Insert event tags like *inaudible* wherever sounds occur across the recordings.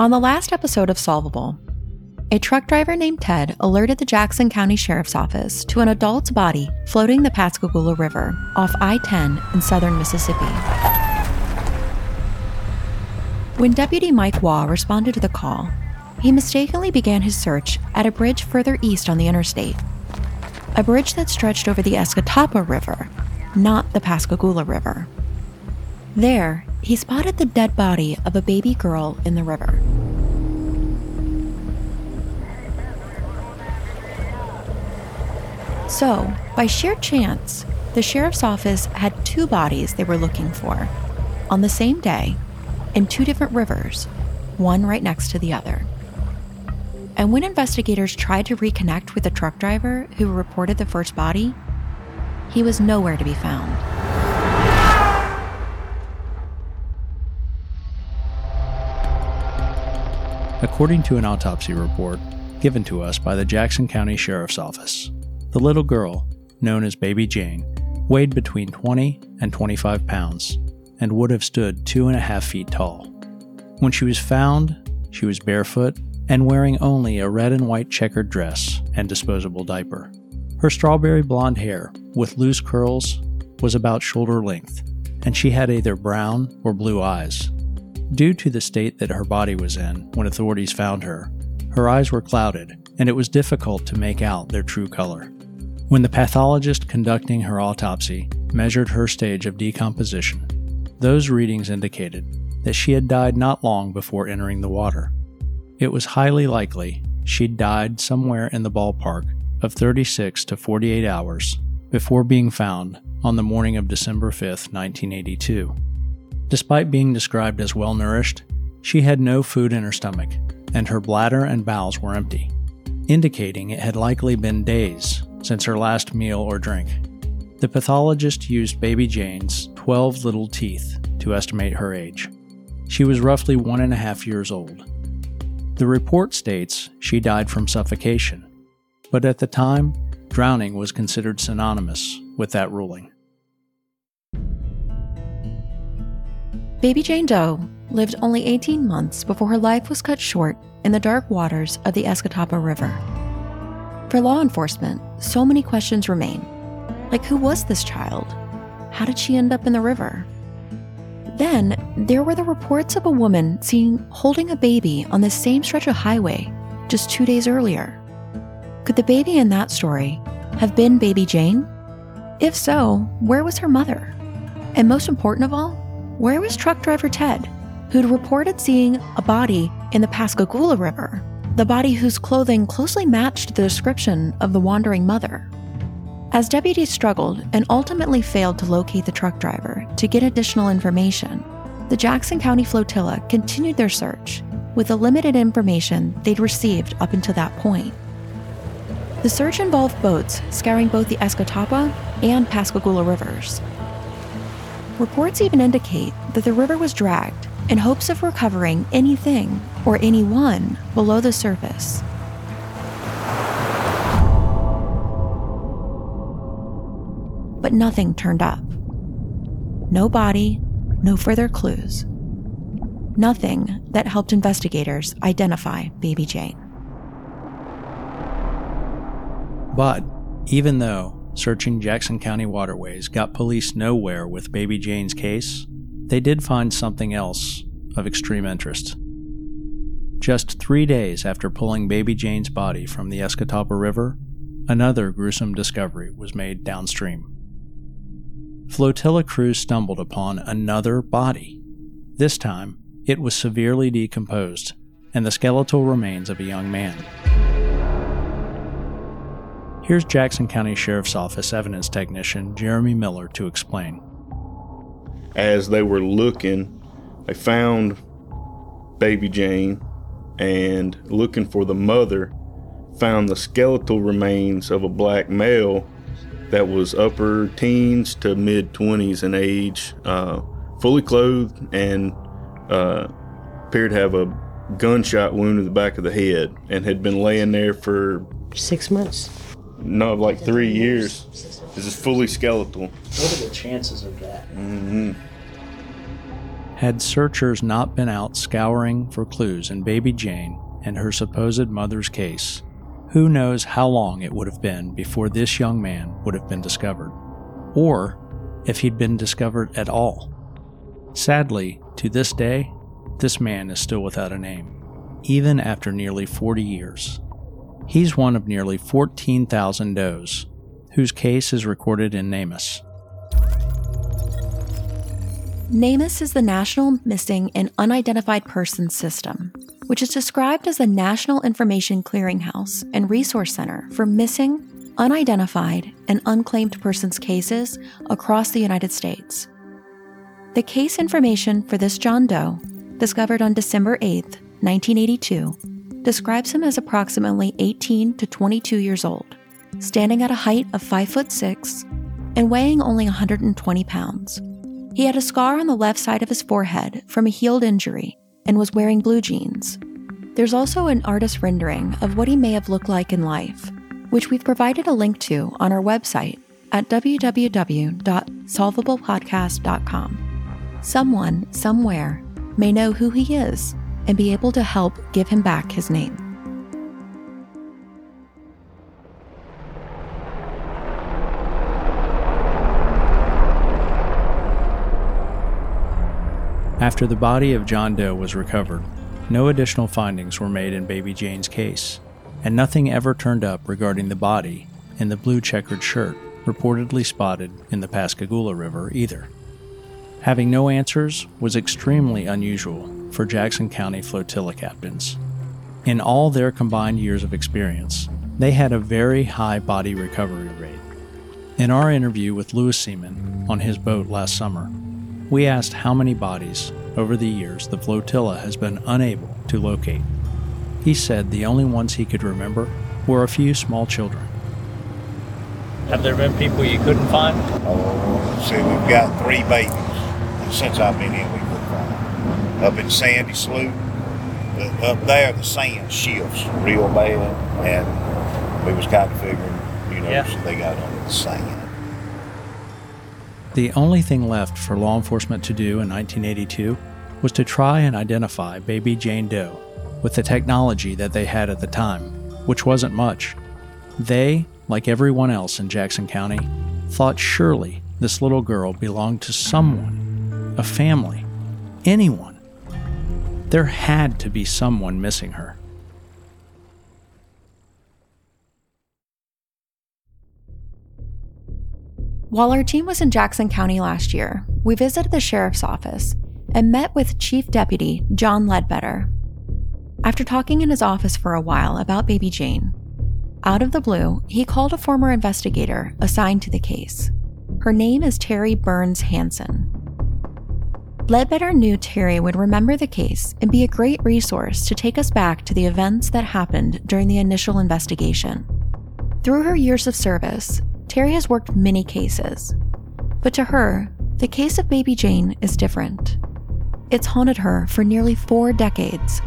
On the last episode of Solvable, a truck driver named Ted alerted the Jackson County Sheriff's Office to an adult's body floating the Pascagoula River off I 10 in southern Mississippi. When Deputy Mike Waugh responded to the call, he mistakenly began his search at a bridge further east on the interstate. A bridge that stretched over the Escatawpa River, not the Pascagoula River. There, he spotted the dead body of a baby girl in the river. So, by sheer chance, the sheriff's office had two bodies they were looking for on the same day in two different rivers, one right next to the other. And when investigators tried to reconnect with the truck driver who reported the first body, he was nowhere to be found. According to an autopsy report given to us by the Jackson County Sheriff's Office, the little girl, known as Baby Jane, weighed between 20 and 25 pounds and would have stood two and a half feet tall. When she was found, she was barefoot and wearing only a red and white checkered dress and disposable diaper. Her strawberry blonde hair, with loose curls, was about shoulder length, and she had either brown or blue eyes. Due to the state that her body was in when authorities found her, her eyes were clouded, and it was difficult to make out their true color. When the pathologist conducting her autopsy measured her stage of decomposition, those readings indicated that she had died not long before entering the water. It was highly likely she'd died somewhere in the ballpark of 36 to 48 hours before being found on the morning of December 5, 1982. Despite being described as well nourished, she had no food in her stomach, and her bladder and bowels were empty, indicating it had likely been days since her last meal or drink. The pathologist used baby Jane's 12 little teeth to estimate her age. She was roughly one and a half years old. The report states she died from suffocation, but at the time, drowning was considered synonymous with that ruling. Baby Jane Doe lived only 18 months before her life was cut short in the dark waters of the Escatawpa River. For law enforcement, so many questions remain. Like, who was this child? How did she end up in the river? Then, there were the reports of a woman seen holding a baby on the same stretch of highway just two days earlier. Could the baby in that story have been baby Jane? If so, where was her mother? And most important of all, where was truck driver Ted, who'd reported seeing a body in the Pascagoula River, the body whose clothing closely matched the description of the wandering mother? As deputies struggled and ultimately failed to locate the truck driver to get additional information, the Jackson County Flotilla continued their search with the limited information they'd received up until that point. The search involved boats scouring both the Escatawpa and Pascagoula rivers, Reports even indicate that the river was dragged in hopes of recovering anything or anyone below the surface. But nothing turned up. No body, no further clues. Nothing that helped investigators identify baby Jane. But even though searching Jackson County waterways got police nowhere with Baby Jane's case, they did find something else of extreme interest. Just three days after pulling Baby Jane's body from the Escatawpa River, another gruesome discovery was made downstream. Flotilla crews stumbled upon another body. This time, it was severely decomposed and the skeletal remains of a young man. Here's Jackson County Sheriff's Office evidence technician Jeremy Miller to explain. As they were looking, they found baby Jane and looking for the mother, found the skeletal remains of a black male that was upper teens to mid 20s in age, uh, fully clothed, and uh, appeared to have a gunshot wound in the back of the head and had been laying there for six months. No, like three years. This is fully skeletal. What are the chances of that? Mm-hmm. Had searchers not been out scouring for clues in baby Jane and her supposed mother's case, who knows how long it would have been before this young man would have been discovered, or if he'd been discovered at all. Sadly, to this day, this man is still without a name, even after nearly 40 years. He's one of nearly 14,000 does, whose case is recorded in NamUs. NamUs is the National Missing and Unidentified Persons System, which is described as the National Information Clearinghouse and Resource Center for missing, unidentified, and unclaimed persons cases across the United States. The case information for this John Doe, discovered on December 8, 1982, describes him as approximately 18 to 22 years old, standing at a height of 5 foot 6 and weighing only 120 pounds. He had a scar on the left side of his forehead from a healed injury and was wearing blue jeans. There's also an artist rendering of what he may have looked like in life, which we've provided a link to on our website at www.solvablepodcast.com. Someone, somewhere, may know who he is and be able to help give him back his name. After the body of John Doe was recovered, no additional findings were made in Baby Jane's case, and nothing ever turned up regarding the body in the blue checkered shirt reportedly spotted in the Pascagoula River either. Having no answers was extremely unusual for Jackson County flotilla captains. In all their combined years of experience, they had a very high body recovery rate. In our interview with Lewis Seaman on his boat last summer, we asked how many bodies over the years the flotilla has been unable to locate. He said the only ones he could remember were a few small children. Have there been people you couldn't find? Oh, see, we've got three babies. Since I've been here. we couldn't find. Up in Sandy Slough, but up there the sand shifts real bad, and we was kind of figuring, you know, Yeah. so they got under the sand. The only thing left for law enforcement to do in 1982 was to try and identify baby Jane Doe with the technology that they had at the time, which wasn't much. They, like everyone else in Jackson County, thought surely this little girl belonged to someone, a family, anyone. There had to be someone missing her. While our team was in Jackson County last year, we visited the sheriff's office and met with Chief Deputy John Ledbetter. After talking in his office for a while about baby Jane, out of the blue, he called a former investigator assigned to the case. Her name is Terry Burns Hansen. Ledbetter knew Terry would remember the case and be a great resource to take us back to the events that happened during the initial investigation. Through her years of service, Terry has worked many cases. But to her, the case of baby Jane is different. It's haunted her for nearly four decades.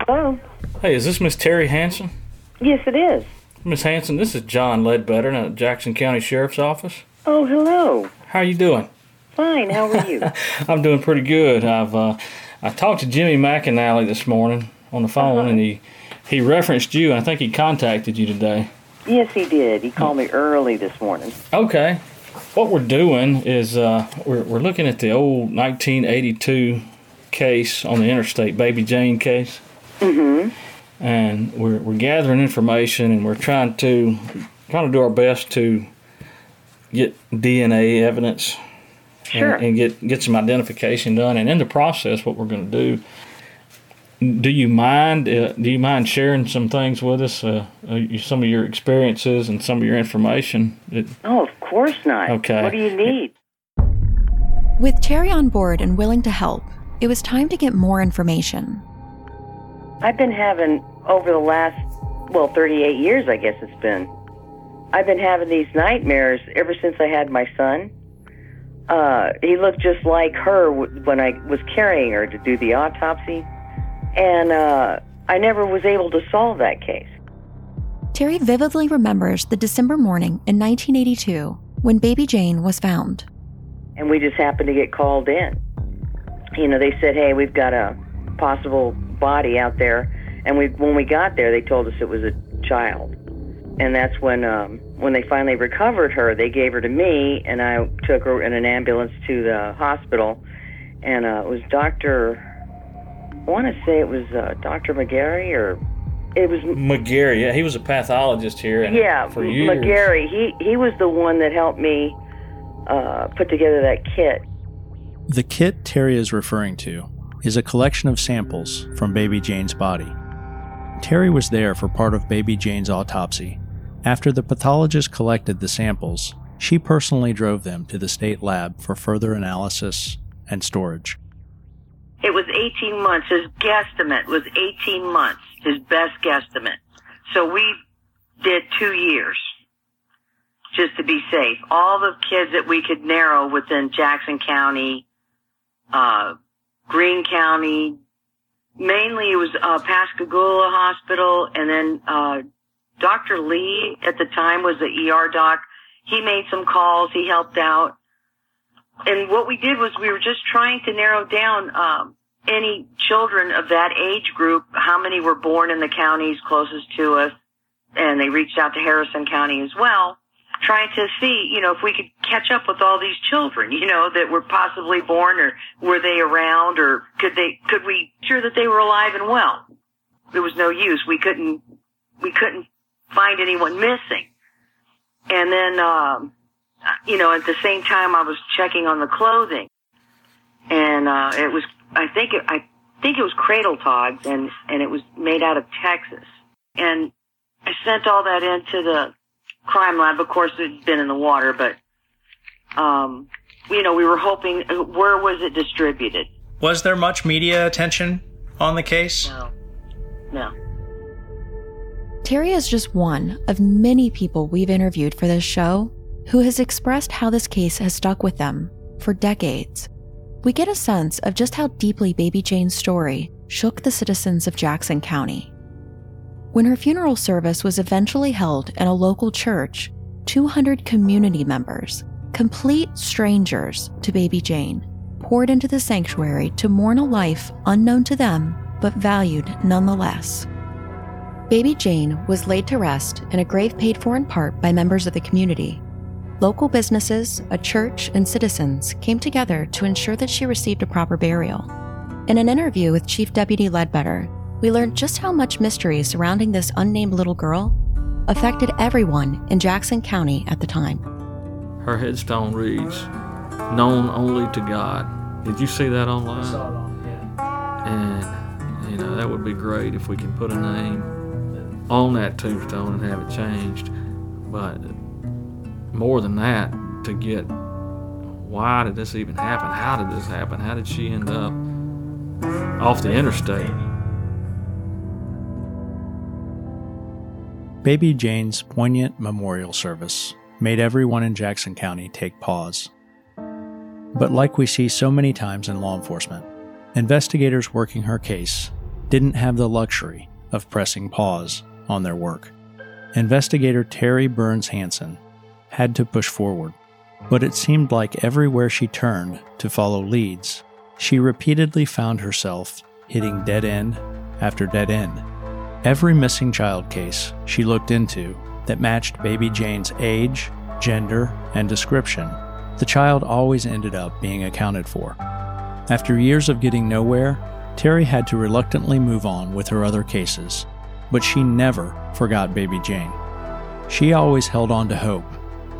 Hello. Hey, is this Miss Terry Hansen? Yes, it is. Miss Hansen, this is John Ledbetter at Jackson County Sheriff's Office. Oh, hello. How are you doing? Fine. How are you? *laughs* I'm doing pretty good. I've uh, I talked to Jimmy McAnally this morning on the phone, and he he referenced you. I think he contacted you today. yes, he did. He called me early this morning. Okay. What we're doing is uh, we're, we're looking at the old 1982 case on the interstate, Baby Jane case. Mm-hmm. And we're, we're gathering information and we're trying to trying to do our best to get DNA evidence Sure. and, and get get some identification done. And in the process, what we're going to do. Do you mind? Uh, do you mind sharing some things with us? Uh, uh, some of your experiences and some of your information. It, Oh, of course not. Okay. What do you need? With Terry on board and willing to help, it was time to get more information. I've been having, over the last, well, 38 years, I guess it's been, I've been having these nightmares ever since I had my son. Uh, he looked just like her when I was carrying her to do the autopsy. And uh, I never was able to solve that case. Terry vividly remembers the December morning in 1982 when baby Jane was found. And we just happened to get called in. You know, they said, hey, we've got a possible body out there. And we, when we got there, they told us it was a child. And that's when, um, when they finally recovered her, they gave her to me, and I took her in an ambulance to the hospital. And uh, it was Dr. I want to say it was uh, Dr. McGarry or it was McGarry. Yeah, he was a pathologist here. yeah, for years. McGarry. He he was the one that helped me uh, put together that kit. The kit Terry is referring to is a collection of samples from baby Jane's body. Terry was there for part of baby Jane's autopsy. After the pathologist collected the samples, she personally drove them to the state lab for further analysis and storage. It was 18 months. His guesstimate was 18 months, his best guesstimate. So we did two years just to be safe. All the kids that we could narrow within Jackson County, uh, Greene County, mainly it was uh, Pascagoula Hospital, and then uh, Dr. Lee at the time was the ER doc. He made some calls. He helped out and what we did was we were just trying to narrow down um, any children of that age group, how many were born in the counties closest to us, and they reached out to Harrison County as well, trying to see, you know, if we could catch up with all these children, you know, that were possibly born or were they around or could they, could we sure that they were alive and well? There was no use. We couldn't, we couldn't find anyone missing. And then, um, you know, at the same time I was checking on the clothing and, uh, it was, I think it, I think it was cradle togs and, and it was made out of Texas. And I sent all that into the crime lab. Of course, it'd been in the water, but, um, you know, we were hoping, where was it distributed? Was there much media attention on the case? No. No. Terry is just one of many people we've interviewed for this show who has expressed how this case has stuck with them for decades. We get a sense of just how deeply Baby Jane's story shook the citizens of Jackson County. When her funeral service was eventually held in a local church, 200 community members, complete strangers to Baby Jane, poured into the sanctuary to mourn a life unknown to them but valued nonetheless. Baby Jane was laid to rest in a grave paid for in part by members of the community. Local businesses, a church, and citizens came together to ensure that she received a proper burial. In an interview with Chief Deputy Ledbetter, we learned just how much mystery surrounding this unnamed little girl affected everyone in Jackson County at the time. Her headstone reads, "Known only to God." Did you see that online? I saw it on, yeah. And you know that would be great if we can put a name on that tombstone and have it changed. But more than that, to get why did this even happen? How did this happen? How did she end up off the interstate? Baby Jane's poignant memorial service made everyone in Jackson County take pause. But like we see so many times in law enforcement, investigators working her case didn't have the luxury of pressing pause on their work. Investigator Terry Burns Hansen had to push forward, but it seemed like everywhere she turned to follow leads, she repeatedly found herself hitting dead end after dead end. Every missing child case she looked into that matched baby Jane's age, gender, and description, the child always ended up being accounted for. After years of getting nowhere, Terry had to reluctantly move on with her other cases, but she never forgot baby Jane. She always held on to hope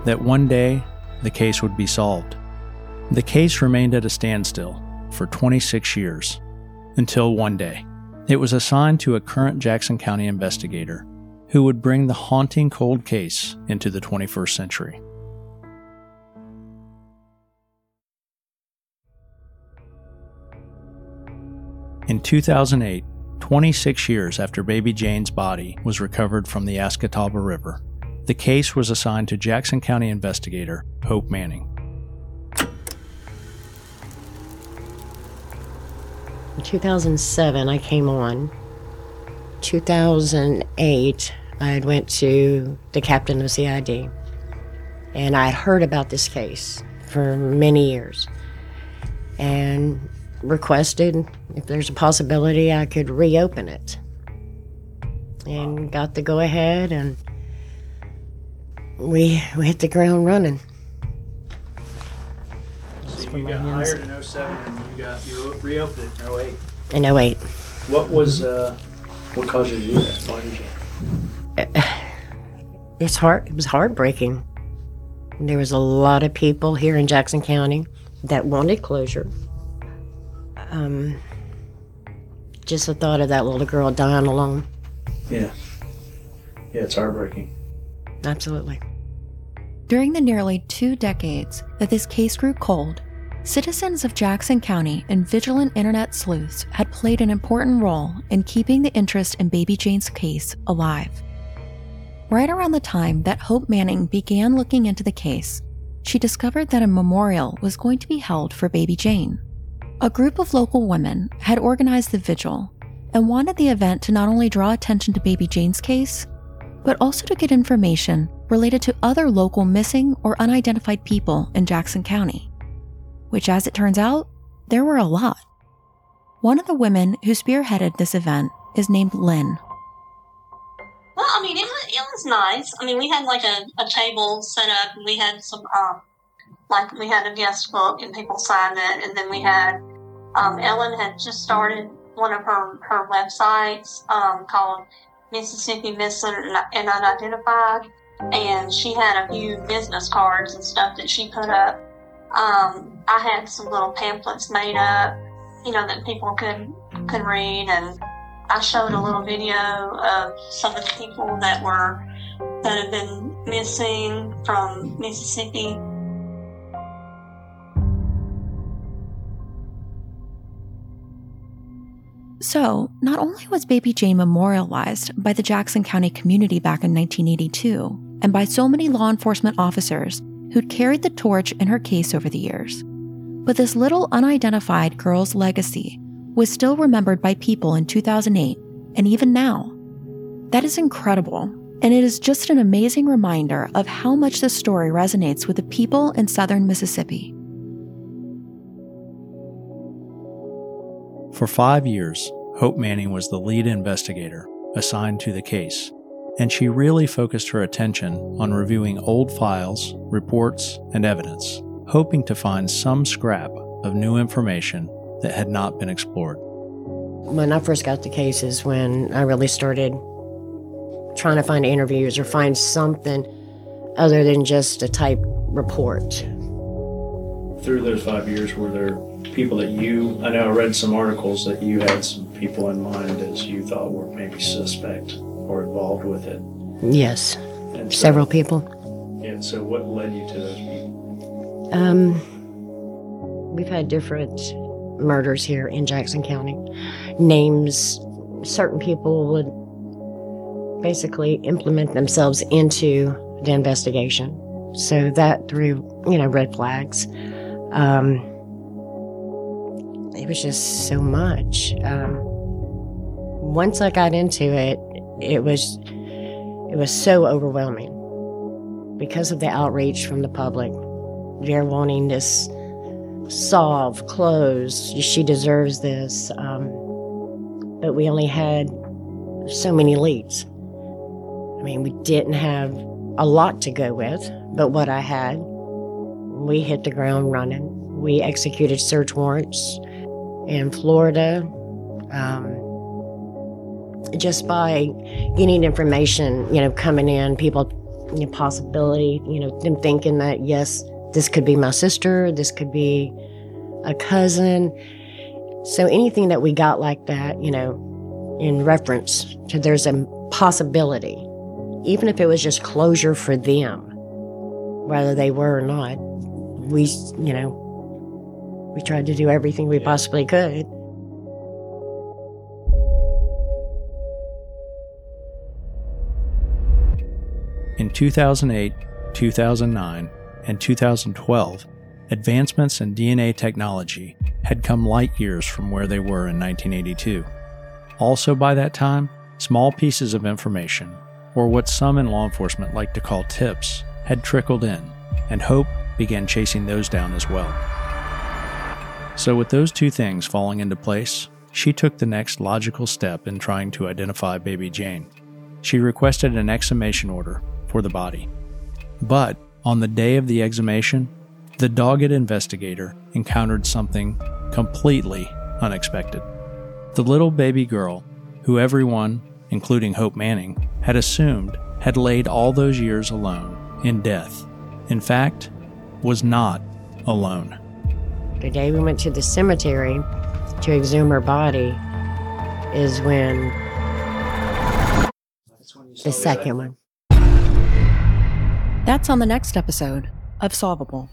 that one day the case would be solved. The case remained at a standstill for 26 years until one day. It was assigned to a current Jackson County investigator who would bring the haunting cold case into the 21st century. In 2008, 26 years after baby Jane's body was recovered from the Escatawpa River, the case was assigned to Jackson County investigator Hope Manning. In 2007, I came on. 2008, I had went to the captain of CID. And I had heard about this case for many years and requested if there's a possibility I could reopen it. And got the go ahead and we, we hit the ground running. So you got hired in 07 and you got you reopened in 08. In 08. What was uh, what caused you to do that? Why did you? *sighs* It's hard. It was heartbreaking. There was a lot of people here in Jackson County that wanted closure. Um, just the thought of that little girl dying alone. Yeah. Yeah, it's heartbreaking. Absolutely. During the nearly two decades that this case grew cold, citizens of Jackson County and vigilant internet sleuths had played an important role in keeping the interest in Baby Jane's case alive. Right around the time that Hope Manning began looking into the case, she discovered that a memorial was going to be held for Baby Jane. A group of local women had organized the vigil and wanted the event to not only draw attention to Baby Jane's case, but also to get information related to other local missing or unidentified people in Jackson County. Which, as it turns out, there were a lot. One of the women who spearheaded this event is named Lynn. Well, I mean, it was, it was nice. I mean, we had like a, a table set up, and we had some, um, like, we had a guest book, and people signed it. And then we had, um, Ellen had just started one of her, her websites um, called Mississippi Missing and Unidentified. And she had a few business cards and stuff that she put up. Um, I had some little pamphlets made up, you know, that people could could read, and I showed a little video of some of the people that were that have been missing from Mississippi. So, not only was Baby Jane memorialized by the Jackson County community back in 1982, and by so many law enforcement officers who'd carried the torch in her case over the years, but this little unidentified girl's legacy was still remembered by people in 2008 and even now. That is incredible, and it is just an amazing reminder of how much this story resonates with the people in southern Mississippi. For five years, Hope Manning was the lead investigator assigned to the case, and she really focused her attention on reviewing old files, reports, and evidence, hoping to find some scrap of new information that had not been explored. When I first got the case is when I really started trying to find interviews or find something other than just a type report. Through those five years, were there people that you, I know I read some articles that you had some people in mind as you thought were maybe suspect or involved with it? Yes, so- several people. Yeah, so what led you to those people? Um, we've had different murders here in Jackson County. Names, certain people would basically implement themselves into the investigation. So that threw, you know, red flags. Um, it was just so much. Um, once I got into it, it was it was so overwhelming because of the outreach from the public. They're wanting this solve, close. She deserves this. Um, but we only had so many leads. I mean, we didn't have a lot to go with, but what I had, we hit the ground running. We executed search warrants in Florida. Um, just by getting information, you know, coming in, people, you know, possibility, you know, them thinking that, yes, this could be my sister, this could be a cousin. So anything that we got like that, you know, in reference to there's a possibility, even if it was just closure for them, whether they were or not, we, you know, we tried to do everything we possibly could. In 2008, 2009, and 2012, advancements in DNA technology had come light years from where they were in 1982. Also, by that time, small pieces of information, or what some in law enforcement like to call tips, had trickled in, and Hope began chasing those down as well. So, with those two things falling into place, she took the next logical step in trying to identify baby Jane. She requested an exhumation order for the body. But on the day of the exhumation, the dogged investigator encountered something completely unexpected. The little baby girl, who everyone, including Hope Manning, had assumed had laid all those years alone in death, in fact, was not alone. The day we went to the cemetery to exhume her body is when the second one. That's on the next episode of Solvable.